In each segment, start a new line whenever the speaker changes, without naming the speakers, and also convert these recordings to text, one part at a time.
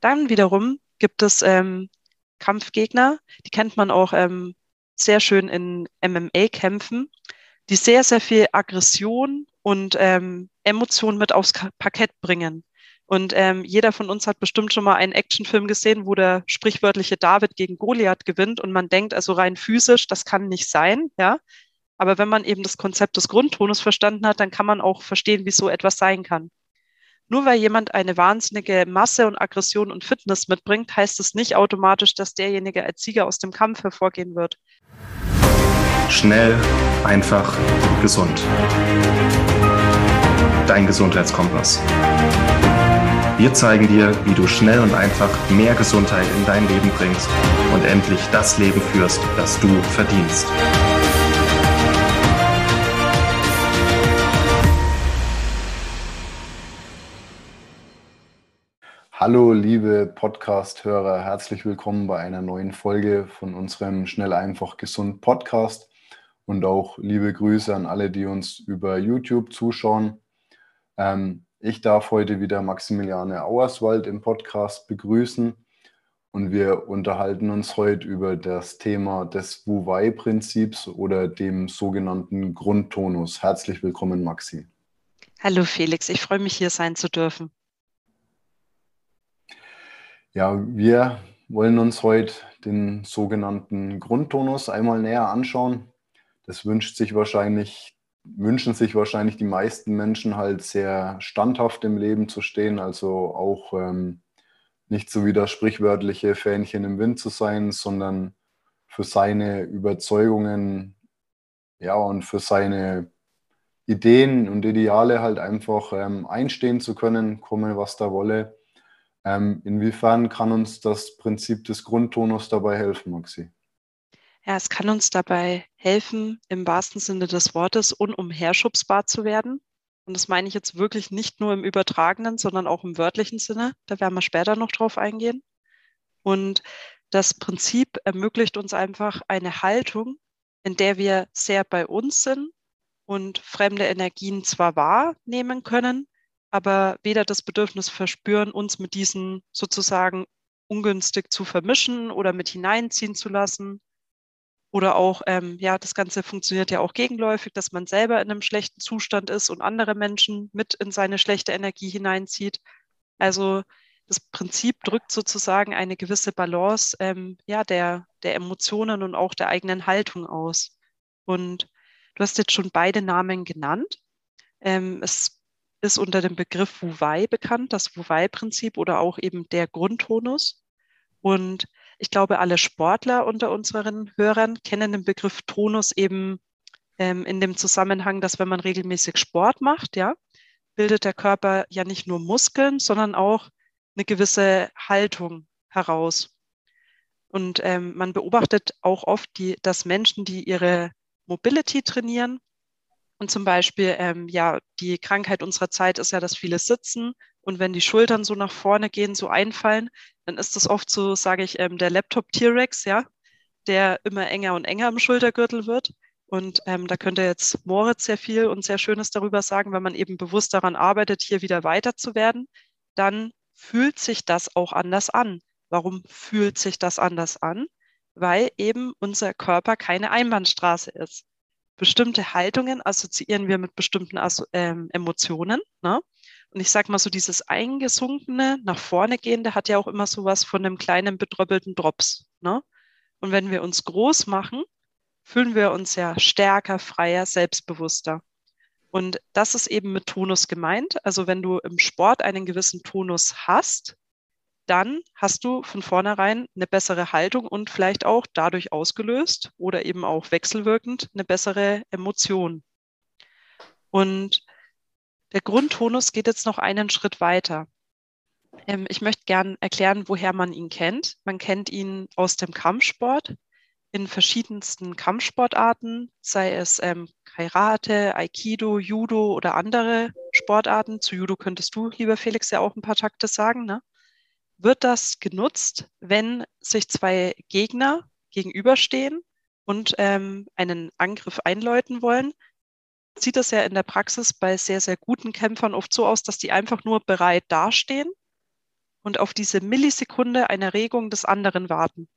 Dann wiederum gibt es ähm, Kampfgegner, die kennt man auch ähm, sehr schön in MMA-Kämpfen, die sehr, sehr viel Aggression und ähm, Emotionen mit aufs Parkett bringen. Und ähm, jeder von uns hat bestimmt schon mal einen Actionfilm gesehen, wo der sprichwörtliche David gegen Goliath gewinnt und man denkt also rein physisch, das kann nicht sein, ja. Aber wenn man eben das Konzept des Grundtonus verstanden hat, dann kann man auch verstehen, wie so etwas sein kann. Nur weil jemand eine wahnsinnige Masse und Aggression und Fitness mitbringt, heißt es nicht automatisch, dass derjenige als Sieger aus dem Kampf hervorgehen wird.
Schnell, einfach, gesund. Dein Gesundheitskompass. Wir zeigen dir, wie du schnell und einfach mehr Gesundheit in dein Leben bringst und endlich das Leben führst, das du verdienst.
Hallo, liebe Podcast-Hörer, herzlich willkommen bei einer neuen Folge von unserem Schnell, einfach, gesund Podcast. Und auch liebe Grüße an alle, die uns über YouTube zuschauen. Ähm, ich darf heute wieder Maximiliane Auerswald im Podcast begrüßen. Und wir unterhalten uns heute über das Thema des Wu-Wei-Prinzips oder dem sogenannten Grundtonus. Herzlich willkommen, Maxi.
Hallo Felix, ich freue mich hier sein zu dürfen.
Ja, wir wollen uns heute den sogenannten Grundtonus einmal näher anschauen. Das wünscht sich wahrscheinlich, wünschen sich wahrscheinlich die meisten Menschen halt sehr standhaft im Leben zu stehen, also auch ähm, nicht so wie das sprichwörtliche Fähnchen im Wind zu sein, sondern für seine Überzeugungen, ja, und für seine Ideen und Ideale halt einfach ähm, einstehen zu können, komme was da wolle. Ähm, inwiefern kann uns das Prinzip des Grundtonus dabei helfen, Maxi?
Ja, es kann uns dabei helfen, im wahrsten Sinne des Wortes unumherschubsbar zu werden. Und das meine ich jetzt wirklich nicht nur im übertragenen, sondern auch im wörtlichen Sinne. Da werden wir später noch drauf eingehen. Und das Prinzip ermöglicht uns einfach eine Haltung, in der wir sehr bei uns sind und fremde Energien zwar wahrnehmen können, aber weder das Bedürfnis verspüren, uns mit diesen sozusagen ungünstig zu vermischen oder mit hineinziehen zu lassen. Oder auch, ähm, ja, das Ganze funktioniert ja auch gegenläufig, dass man selber in einem schlechten Zustand ist und andere Menschen mit in seine schlechte Energie hineinzieht. Also das Prinzip drückt sozusagen eine gewisse Balance ähm, ja, der, der Emotionen und auch der eigenen Haltung aus. Und du hast jetzt schon beide Namen genannt. Ähm, es ist unter dem Begriff Wu-Wei bekannt, das Wu-Wei-Prinzip oder auch eben der Grundtonus. Und ich glaube, alle Sportler unter unseren Hörern kennen den Begriff Tonus eben ähm, in dem Zusammenhang, dass wenn man regelmäßig Sport macht, ja, bildet der Körper ja nicht nur Muskeln, sondern auch eine gewisse Haltung heraus. Und ähm, man beobachtet auch oft, die, dass Menschen, die ihre Mobility trainieren, und zum Beispiel, ähm, ja, die Krankheit unserer Zeit ist ja, dass viele sitzen und wenn die Schultern so nach vorne gehen, so einfallen, dann ist das oft so, sage ich, ähm, der Laptop-T-Rex, ja, der immer enger und enger im Schultergürtel wird. Und ähm, da könnte jetzt Moritz sehr viel und sehr Schönes darüber sagen, wenn man eben bewusst daran arbeitet, hier wieder weiter zu werden, dann fühlt sich das auch anders an. Warum fühlt sich das anders an? Weil eben unser Körper keine Einbahnstraße ist bestimmte Haltungen assoziieren wir mit bestimmten ähm, Emotionen. Ne? Und ich sage mal so, dieses eingesunkene, nach vorne gehende hat ja auch immer so was von einem kleinen bedröppelten Drops. Ne? Und wenn wir uns groß machen, fühlen wir uns ja stärker, freier, selbstbewusster. Und das ist eben mit Tonus gemeint. Also wenn du im Sport einen gewissen Tonus hast, dann hast du von vornherein eine bessere Haltung und vielleicht auch dadurch ausgelöst oder eben auch wechselwirkend eine bessere Emotion. Und der Grundtonus geht jetzt noch einen Schritt weiter. Ähm, ich möchte gern erklären, woher man ihn kennt. Man kennt ihn aus dem Kampfsport in verschiedensten Kampfsportarten, sei es ähm, Karate, Aikido, Judo oder andere Sportarten. Zu Judo könntest du, lieber Felix, ja auch ein paar Takte sagen. Ne? Wird das genutzt, wenn sich zwei Gegner gegenüberstehen und ähm, einen Angriff einläuten wollen, sieht das ja in der Praxis bei sehr, sehr guten Kämpfern oft so aus, dass die einfach nur bereit dastehen und auf diese Millisekunde einer Regung des anderen warten.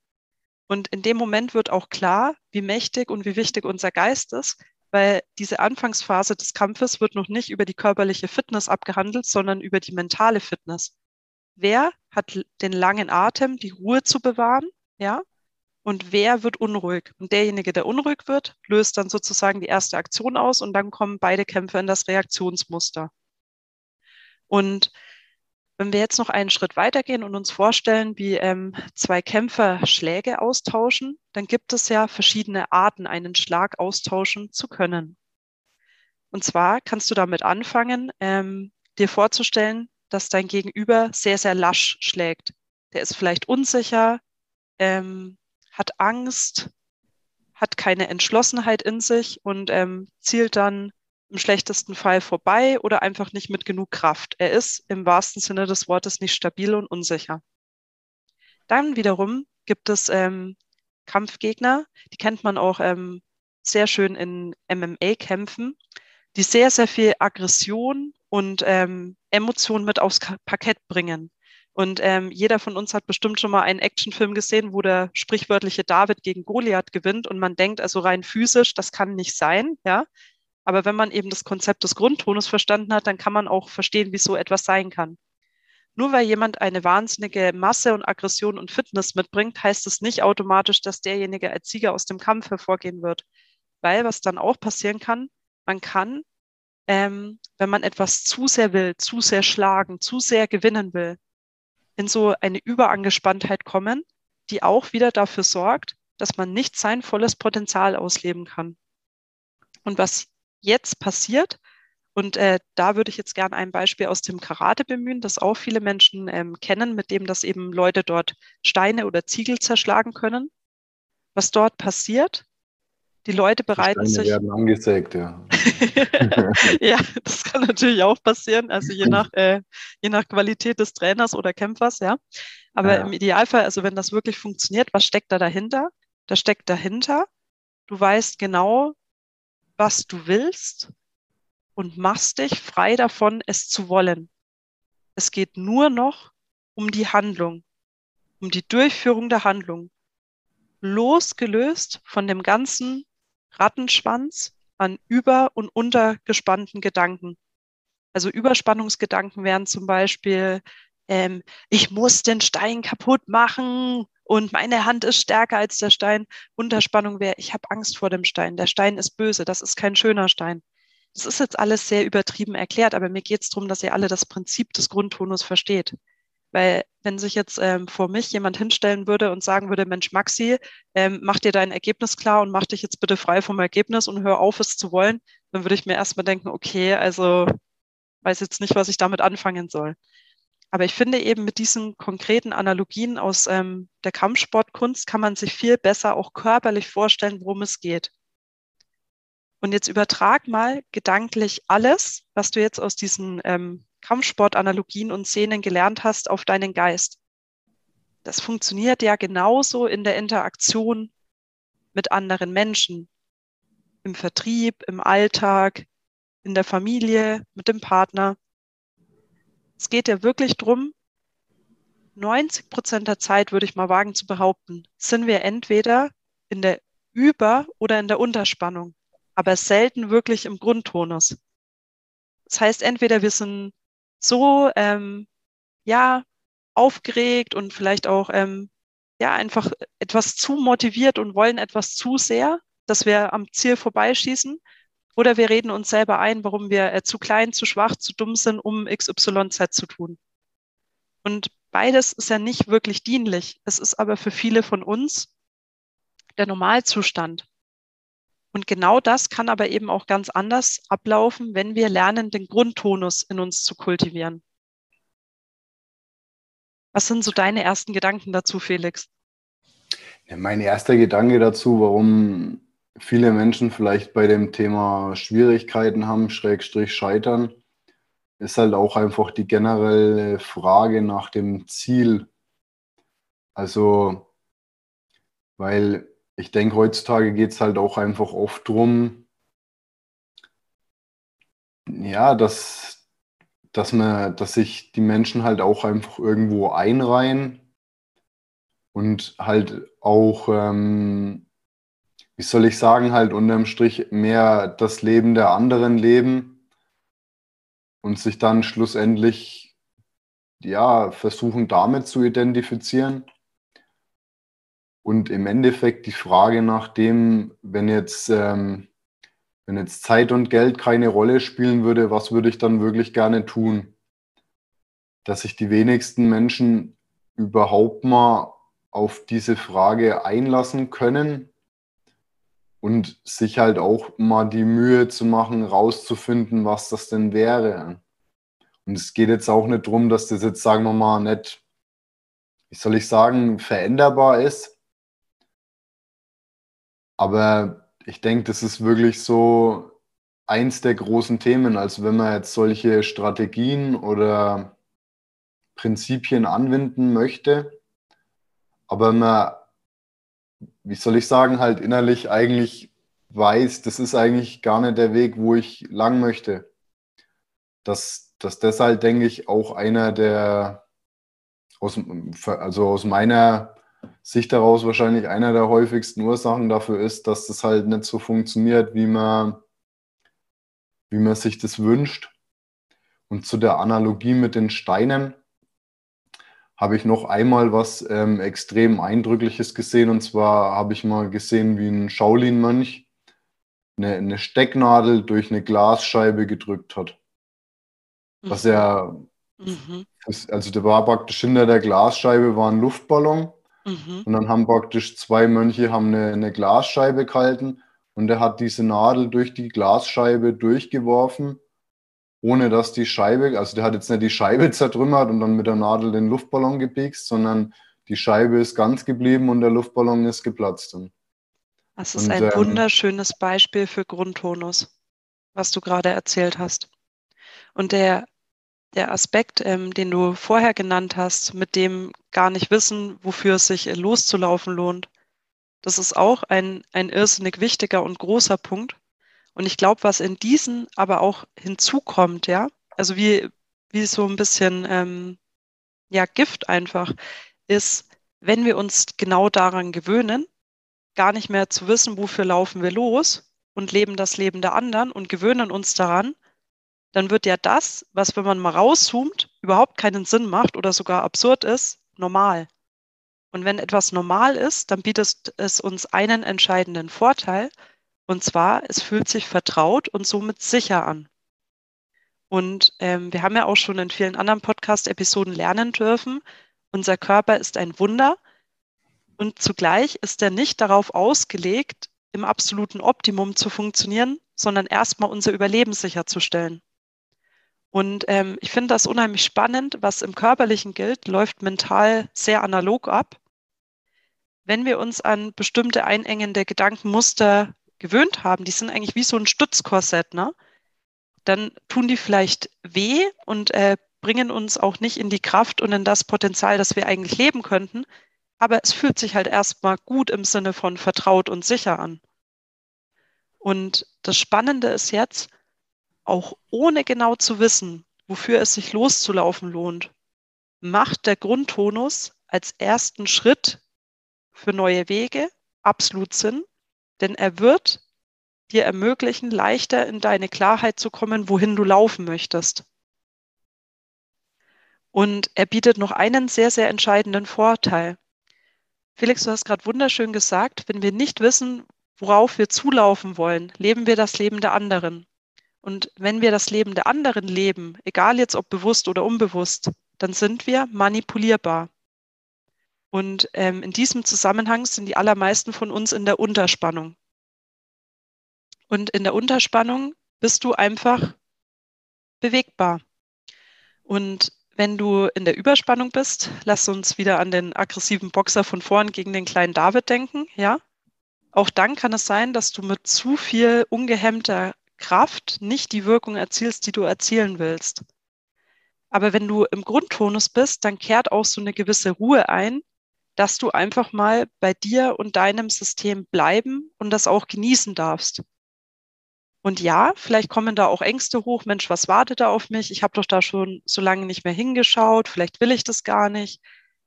Und in dem Moment wird auch klar, wie mächtig und wie wichtig unser Geist ist, weil diese Anfangsphase des Kampfes wird noch nicht über die körperliche Fitness abgehandelt, sondern über die mentale Fitness. Wer hat den langen Atem, die Ruhe zu bewahren, ja? Und wer wird unruhig? Und derjenige, der unruhig wird, löst dann sozusagen die erste Aktion aus und dann kommen beide Kämpfer in das Reaktionsmuster. Und wenn wir jetzt noch einen Schritt weitergehen und uns vorstellen, wie ähm, zwei Kämpfer Schläge austauschen, dann gibt es ja verschiedene Arten, einen Schlag austauschen zu können. Und zwar kannst du damit anfangen, ähm, dir vorzustellen, dass dein Gegenüber sehr, sehr lasch schlägt. Der ist vielleicht unsicher, ähm, hat Angst, hat keine Entschlossenheit in sich und ähm, zielt dann im schlechtesten Fall vorbei oder einfach nicht mit genug Kraft. Er ist im wahrsten Sinne des Wortes nicht stabil und unsicher. Dann wiederum gibt es ähm, Kampfgegner, die kennt man auch ähm, sehr schön in MMA-Kämpfen, die sehr, sehr viel Aggression und ähm, Emotionen mit aufs Parkett bringen. Und ähm, jeder von uns hat bestimmt schon mal einen Actionfilm gesehen, wo der sprichwörtliche David gegen Goliath gewinnt und man denkt also rein physisch, das kann nicht sein, ja. Aber wenn man eben das Konzept des Grundtonus verstanden hat, dann kann man auch verstehen, wie so etwas sein kann. Nur weil jemand eine wahnsinnige Masse und Aggression und Fitness mitbringt, heißt es nicht automatisch, dass derjenige als Sieger aus dem Kampf hervorgehen wird. Weil was dann auch passieren kann, man kann, ähm, wenn man etwas zu sehr will, zu sehr schlagen, zu sehr gewinnen will, in so eine Überangespanntheit kommen, die auch wieder dafür sorgt, dass man nicht sein volles Potenzial ausleben kann. Und was jetzt passiert. Und äh, da würde ich jetzt gerne ein Beispiel aus dem Karate bemühen, das auch viele Menschen ähm, kennen, mit dem das eben Leute dort Steine oder Ziegel zerschlagen können. Was dort passiert, die Leute bereiten
die
sich.
werden angesägt, ja.
ja, das kann natürlich auch passieren, also je nach, äh, je nach Qualität des Trainers oder Kämpfers, ja. Aber ja. im Idealfall, also wenn das wirklich funktioniert, was steckt da dahinter? Da steckt dahinter, du weißt genau, was du willst und machst dich frei davon, es zu wollen. Es geht nur noch um die Handlung, um die Durchführung der Handlung, losgelöst von dem ganzen Rattenschwanz an über- und untergespannten Gedanken. Also Überspannungsgedanken wären zum Beispiel, ähm, ich muss den Stein kaputt machen und meine Hand ist stärker als der Stein. Unterspannung wäre, ich habe Angst vor dem Stein. Der Stein ist böse, das ist kein schöner Stein. Das ist jetzt alles sehr übertrieben erklärt, aber mir geht es darum, dass ihr alle das Prinzip des Grundtonus versteht. Weil wenn sich jetzt ähm, vor mich jemand hinstellen würde und sagen würde, Mensch, Maxi, ähm, mach dir dein Ergebnis klar und mach dich jetzt bitte frei vom Ergebnis und hör auf, es zu wollen, dann würde ich mir erstmal denken, okay, also weiß jetzt nicht, was ich damit anfangen soll. Aber ich finde eben mit diesen konkreten Analogien aus ähm, der Kampfsportkunst kann man sich viel besser auch körperlich vorstellen, worum es geht. Und jetzt übertrag mal gedanklich alles, was du jetzt aus diesen ähm, Kampfsportanalogien und Szenen gelernt hast, auf deinen Geist. Das funktioniert ja genauso in der Interaktion mit anderen Menschen, im Vertrieb, im Alltag, in der Familie, mit dem Partner. Es geht ja wirklich drum, 90 Prozent der Zeit, würde ich mal wagen zu behaupten, sind wir entweder in der Über- oder in der Unterspannung, aber selten wirklich im Grundtonus. Das heißt, entweder wir sind so, ähm, ja, aufgeregt und vielleicht auch, ähm, ja, einfach etwas zu motiviert und wollen etwas zu sehr, dass wir am Ziel vorbeischießen. Oder wir reden uns selber ein, warum wir äh, zu klein, zu schwach, zu dumm sind, um XYZ zu tun. Und beides ist ja nicht wirklich dienlich. Es ist aber für viele von uns der Normalzustand. Und genau das kann aber eben auch ganz anders ablaufen, wenn wir lernen, den Grundtonus in uns zu kultivieren. Was sind so deine ersten Gedanken dazu, Felix?
Mein erster Gedanke dazu, warum viele Menschen vielleicht bei dem Thema Schwierigkeiten haben, Schrägstrich scheitern, ist halt auch einfach die generelle Frage nach dem Ziel. Also, weil ich denke, heutzutage geht es halt auch einfach oft darum, ja, dass dass man, dass sich die Menschen halt auch einfach irgendwo einreihen und halt auch, ähm, wie soll ich sagen, halt unterm Strich mehr das Leben der anderen leben und sich dann schlussendlich ja versuchen damit zu identifizieren. Und im Endeffekt die Frage nach dem, wenn jetzt ähm, wenn jetzt Zeit und Geld keine Rolle spielen würde, was würde ich dann wirklich gerne tun? Dass sich die wenigsten Menschen überhaupt mal auf diese Frage einlassen können und sich halt auch mal die Mühe zu machen, rauszufinden, was das denn wäre. Und es geht jetzt auch nicht darum, dass das jetzt, sagen wir mal, nicht, wie soll ich sagen, veränderbar ist. Aber ich denke, das ist wirklich so eins der großen Themen. Also wenn man jetzt solche Strategien oder Prinzipien anwenden möchte, aber man, wie soll ich sagen, halt innerlich eigentlich weiß, das ist eigentlich gar nicht der Weg, wo ich lang möchte. Dass, dass das halt, denke ich, auch einer der, aus, also aus meiner Sicht daraus wahrscheinlich einer der häufigsten Ursachen dafür ist, dass das halt nicht so funktioniert, wie man, wie man sich das wünscht. Und zu der Analogie mit den Steinen habe ich noch einmal was ähm, extrem Eindrückliches gesehen. Und zwar habe ich mal gesehen, wie ein Shaolin-Mönch eine, eine, Stecknadel durch eine Glasscheibe gedrückt hat. Was mhm. er, mhm. also der war praktisch hinter der Glasscheibe war ein Luftballon Mhm. Und dann haben praktisch zwei Mönche haben eine, eine Glasscheibe gehalten und er hat diese Nadel durch die Glasscheibe durchgeworfen, ohne dass die Scheibe, also der hat jetzt nicht die Scheibe zertrümmert und dann mit der Nadel den Luftballon gepiekst, sondern die Scheibe ist ganz geblieben und der Luftballon ist geplatzt.
Das ist und, ein ähm, wunderschönes Beispiel für Grundtonus, was du gerade erzählt hast. Und der der Aspekt, ähm, den du vorher genannt hast, mit dem gar nicht wissen, wofür es sich äh, loszulaufen lohnt, das ist auch ein, ein irrsinnig wichtiger und großer Punkt. Und ich glaube, was in diesen aber auch hinzukommt, ja, also wie, wie so ein bisschen ähm, ja, Gift einfach, ist, wenn wir uns genau daran gewöhnen, gar nicht mehr zu wissen, wofür laufen wir los und leben das Leben der anderen und gewöhnen uns daran, dann wird ja das, was, wenn man mal rauszoomt, überhaupt keinen Sinn macht oder sogar absurd ist, normal. Und wenn etwas normal ist, dann bietet es uns einen entscheidenden Vorteil, und zwar, es fühlt sich vertraut und somit sicher an. Und ähm, wir haben ja auch schon in vielen anderen Podcast-Episoden lernen dürfen, unser Körper ist ein Wunder und zugleich ist er nicht darauf ausgelegt, im absoluten Optimum zu funktionieren, sondern erstmal unser Überleben sicherzustellen. Und ähm, ich finde das unheimlich spannend. Was im Körperlichen gilt, läuft mental sehr analog ab. Wenn wir uns an bestimmte einengende Gedankenmuster gewöhnt haben, die sind eigentlich wie so ein Stützkorsett, ne? dann tun die vielleicht weh und äh, bringen uns auch nicht in die Kraft und in das Potenzial, das wir eigentlich leben könnten. Aber es fühlt sich halt erstmal gut im Sinne von vertraut und sicher an. Und das Spannende ist jetzt, auch ohne genau zu wissen, wofür es sich loszulaufen lohnt, macht der Grundtonus als ersten Schritt für neue Wege absolut Sinn, denn er wird dir ermöglichen, leichter in deine Klarheit zu kommen, wohin du laufen möchtest. Und er bietet noch einen sehr, sehr entscheidenden Vorteil. Felix, du hast gerade wunderschön gesagt, wenn wir nicht wissen, worauf wir zulaufen wollen, leben wir das Leben der anderen. Und wenn wir das Leben der anderen leben, egal jetzt ob bewusst oder unbewusst, dann sind wir manipulierbar. Und ähm, in diesem Zusammenhang sind die allermeisten von uns in der Unterspannung. Und in der Unterspannung bist du einfach bewegbar. Und wenn du in der Überspannung bist, lass uns wieder an den aggressiven Boxer von vorn gegen den kleinen David denken, ja? Auch dann kann es sein, dass du mit zu viel ungehemmter Kraft nicht die Wirkung erzielst, die du erzielen willst. Aber wenn du im Grundtonus bist, dann kehrt auch so eine gewisse Ruhe ein, dass du einfach mal bei dir und deinem System bleiben und das auch genießen darfst. Und ja, vielleicht kommen da auch Ängste hoch. Mensch, was wartet da auf mich? Ich habe doch da schon so lange nicht mehr hingeschaut. Vielleicht will ich das gar nicht.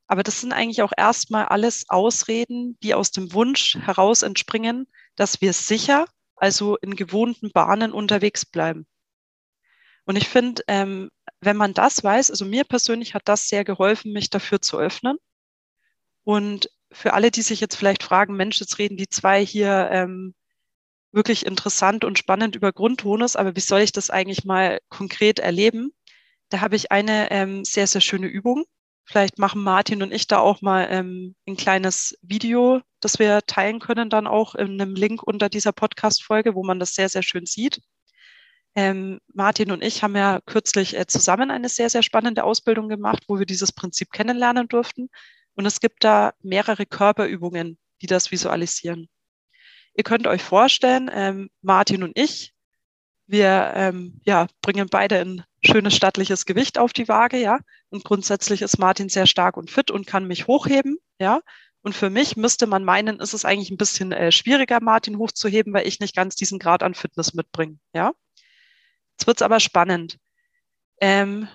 Aber das sind eigentlich auch erstmal alles Ausreden, die aus dem Wunsch heraus entspringen, dass wir sicher, also in gewohnten Bahnen unterwegs bleiben. Und ich finde, ähm, wenn man das weiß, also mir persönlich hat das sehr geholfen, mich dafür zu öffnen. Und für alle, die sich jetzt vielleicht fragen, Mensch, jetzt reden die zwei hier ähm, wirklich interessant und spannend über Grundtonus, aber wie soll ich das eigentlich mal konkret erleben? Da habe ich eine ähm, sehr, sehr schöne Übung. Vielleicht machen Martin und ich da auch mal ähm, ein kleines Video, das wir teilen können, dann auch in einem Link unter dieser Podcast-Folge, wo man das sehr, sehr schön sieht. Ähm, Martin und ich haben ja kürzlich äh, zusammen eine sehr, sehr spannende Ausbildung gemacht, wo wir dieses Prinzip kennenlernen durften. Und es gibt da mehrere Körperübungen, die das visualisieren. Ihr könnt euch vorstellen, ähm, Martin und ich, wir ähm, ja, bringen beide ein schönes stattliches Gewicht auf die Waage, ja. Und grundsätzlich ist Martin sehr stark und fit und kann mich hochheben, ja. Und für mich müsste man meinen, ist es eigentlich ein bisschen äh, schwieriger, Martin hochzuheben, weil ich nicht ganz diesen Grad an Fitness mitbringe, ja. Jetzt wird's aber spannend. Ähm,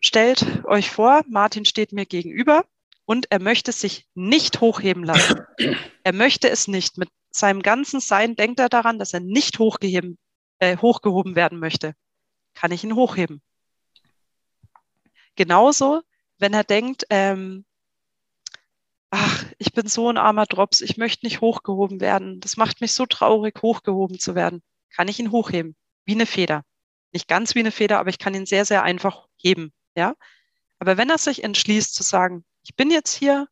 stellt euch vor, Martin steht mir gegenüber und er möchte sich nicht hochheben lassen. Er möchte es nicht. Mit seinem ganzen Sein denkt er daran, dass er nicht hochgeheben, äh, hochgehoben werden möchte. Kann ich ihn hochheben? Genauso, wenn er denkt, ähm, ach, ich bin so ein armer Drops, ich möchte nicht hochgehoben werden. Das macht mich so traurig, hochgehoben zu werden. Kann ich ihn hochheben? Wie eine Feder. Nicht ganz wie eine Feder, aber ich kann ihn sehr, sehr einfach heben. Ja? Aber wenn er sich entschließt zu sagen, ich bin jetzt hier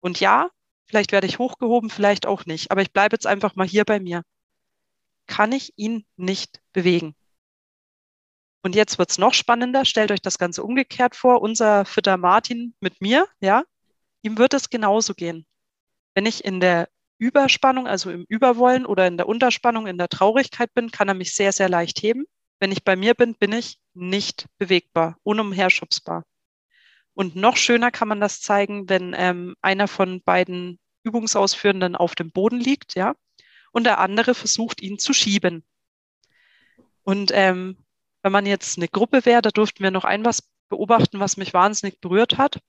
und ja, vielleicht werde ich hochgehoben, vielleicht auch nicht, aber ich bleibe jetzt einfach mal hier bei mir, kann ich ihn nicht bewegen. Und jetzt wird's noch spannender. Stellt euch das Ganze umgekehrt vor. Unser fitter Martin mit mir, ja, ihm wird es genauso gehen. Wenn ich in der Überspannung, also im Überwollen oder in der Unterspannung, in der Traurigkeit bin, kann er mich sehr, sehr leicht heben. Wenn ich bei mir bin, bin ich nicht bewegbar, unumherschubsbar. Und noch schöner kann man das zeigen, wenn ähm, einer von beiden Übungsausführenden auf dem Boden liegt, ja, und der andere versucht, ihn zu schieben. Und ähm, wenn man jetzt eine Gruppe wäre, da durften wir noch ein was beobachten, was mich wahnsinnig berührt hat.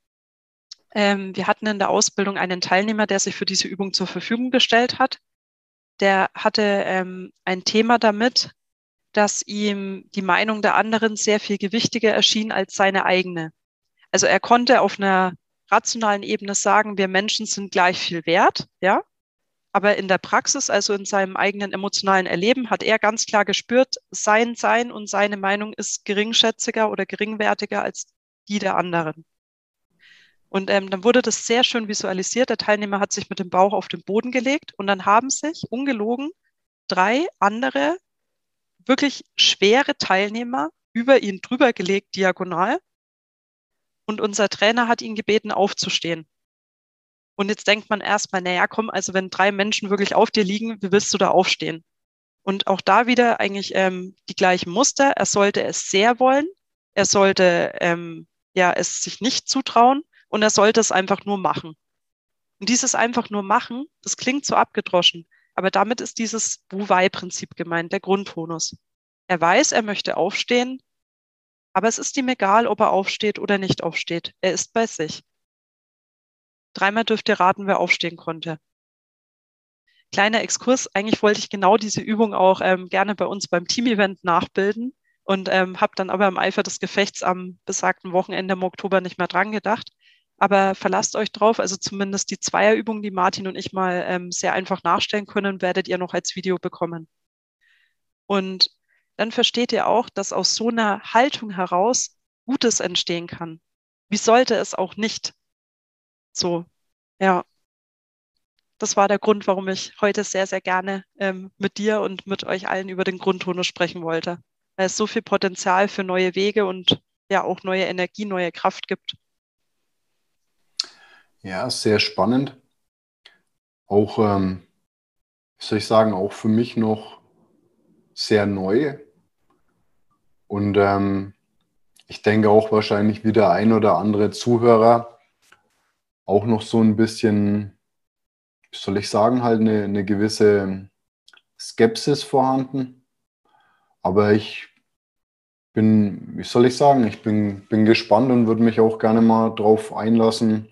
Ähm, wir hatten in der Ausbildung einen Teilnehmer, der sich für diese Übung zur Verfügung gestellt hat. Der hatte ähm, ein Thema damit, dass ihm die Meinung der anderen sehr viel gewichtiger erschien als seine eigene. Also er konnte auf einer rationalen Ebene sagen, wir Menschen sind gleich viel wert, ja. Aber in der Praxis, also in seinem eigenen emotionalen Erleben, hat er ganz klar gespürt, sein Sein und seine Meinung ist geringschätziger oder geringwertiger als die der anderen. Und ähm, dann wurde das sehr schön visualisiert. Der Teilnehmer hat sich mit dem Bauch auf den Boden gelegt und dann haben sich ungelogen drei andere wirklich schwere Teilnehmer über ihn drüber gelegt, diagonal, und unser Trainer hat ihn gebeten, aufzustehen. Und jetzt denkt man erstmal, naja, komm, also wenn drei Menschen wirklich auf dir liegen, wie willst du da aufstehen? Und auch da wieder eigentlich ähm, die gleichen Muster. Er sollte es sehr wollen. Er sollte ähm, ja es sich nicht zutrauen und er sollte es einfach nur machen. Und dieses einfach nur machen, das klingt so abgedroschen, aber damit ist dieses Wu-Wei-Prinzip gemeint, der Grundtonus. Er weiß, er möchte aufstehen, aber es ist ihm egal, ob er aufsteht oder nicht aufsteht. Er ist bei sich. Dreimal dürft ihr raten, wer aufstehen konnte. Kleiner Exkurs. Eigentlich wollte ich genau diese Übung auch ähm, gerne bei uns beim Team-Event nachbilden und ähm, habe dann aber im Eifer des Gefechts am besagten Wochenende im Oktober nicht mehr dran gedacht. Aber verlasst euch drauf, also zumindest die Zweierübung, die Martin und ich mal ähm, sehr einfach nachstellen können, werdet ihr noch als Video bekommen. Und dann versteht ihr auch, dass aus so einer Haltung heraus Gutes entstehen kann. Wie sollte es auch nicht? So, ja. Das war der Grund, warum ich heute sehr, sehr gerne ähm, mit dir und mit euch allen über den Grundtonus sprechen wollte. Weil es so viel Potenzial für neue Wege und ja auch neue Energie, neue Kraft gibt.
Ja, sehr spannend. Auch, ähm, soll ich sagen, auch für mich noch sehr neu. Und ähm, ich denke auch wahrscheinlich wie der ein oder andere Zuhörer auch noch so ein bisschen, wie soll ich sagen, halt eine, eine gewisse Skepsis vorhanden. Aber ich bin, wie soll ich sagen, ich bin, bin gespannt und würde mich auch gerne mal drauf einlassen,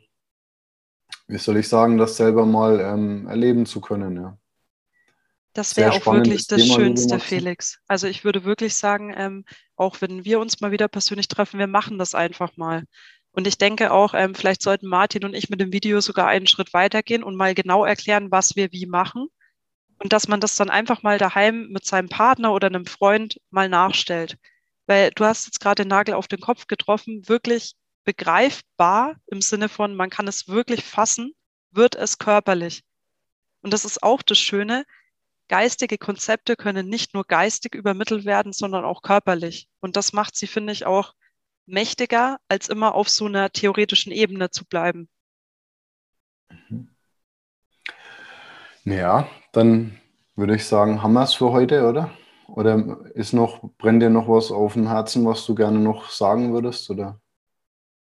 wie soll ich sagen, das selber mal ähm, erleben zu können. Ja.
Das wäre auch wirklich das Thema, Schönste, Felix. Also ich würde wirklich sagen, ähm, auch wenn wir uns mal wieder persönlich treffen, wir machen das einfach mal. Und ich denke auch, ähm, vielleicht sollten Martin und ich mit dem Video sogar einen Schritt weitergehen und mal genau erklären, was wir wie machen. Und dass man das dann einfach mal daheim mit seinem Partner oder einem Freund mal nachstellt. Weil du hast jetzt gerade den Nagel auf den Kopf getroffen, wirklich begreifbar im Sinne von, man kann es wirklich fassen, wird es körperlich. Und das ist auch das Schöne, geistige Konzepte können nicht nur geistig übermittelt werden, sondern auch körperlich. Und das macht sie, finde ich, auch mächtiger, als immer auf so einer theoretischen Ebene zu bleiben.
Mhm. Ja, dann würde ich sagen, haben wir es für heute, oder? Oder ist noch, brennt dir noch was auf dem Herzen, was du gerne noch sagen würdest? Oder?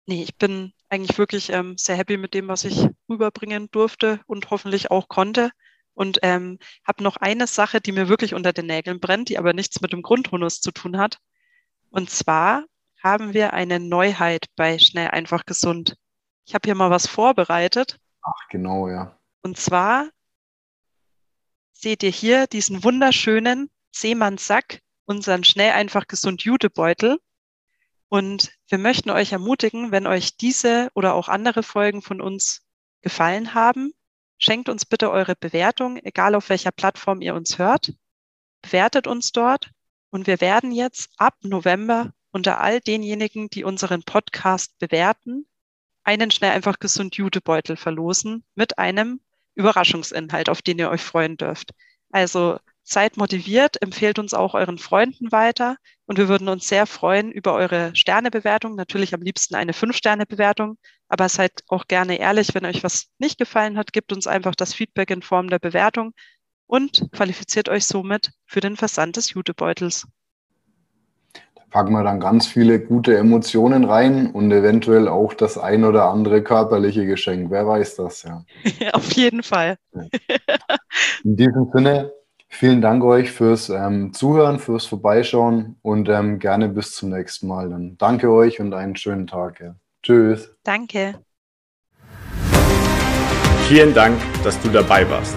Nee, ich bin eigentlich wirklich ähm, sehr happy mit dem, was ich rüberbringen durfte und hoffentlich auch konnte. Und ähm, habe noch eine Sache, die mir wirklich unter den Nägeln brennt, die aber nichts mit dem Grundtonus zu tun hat. Und zwar haben wir eine Neuheit bei Schnell einfach gesund. Ich habe hier mal was vorbereitet.
Ach, genau, ja.
Und zwar seht ihr hier diesen wunderschönen Seemannssack, unseren Schnell einfach gesund Jutebeutel. Und wir möchten euch ermutigen, wenn euch diese oder auch andere Folgen von uns gefallen haben, Schenkt uns bitte eure Bewertung, egal auf welcher Plattform ihr uns hört. Bewertet uns dort und wir werden jetzt ab November unter all denjenigen, die unseren Podcast bewerten, einen schnell einfach gesund Jutebeutel verlosen mit einem Überraschungsinhalt, auf den ihr euch freuen dürft. Also seid motiviert, empfehlt uns auch euren Freunden weiter und wir würden uns sehr freuen über eure Sternebewertung. Natürlich am liebsten eine Fünf-Sterne-Bewertung, aber seid auch gerne ehrlich, wenn euch was nicht gefallen hat, gebt uns einfach das Feedback in Form der Bewertung und qualifiziert euch somit für den Versand des Jutebeutels.
Packen wir dann ganz viele gute Emotionen rein und eventuell auch das ein oder andere körperliche Geschenk. Wer weiß das, ja.
Auf jeden Fall.
In diesem Sinne, vielen Dank euch fürs ähm, Zuhören, fürs Vorbeischauen und ähm, gerne bis zum nächsten Mal. Dann danke euch und einen schönen Tag. Ja. Tschüss.
Danke.
Vielen Dank, dass du dabei warst.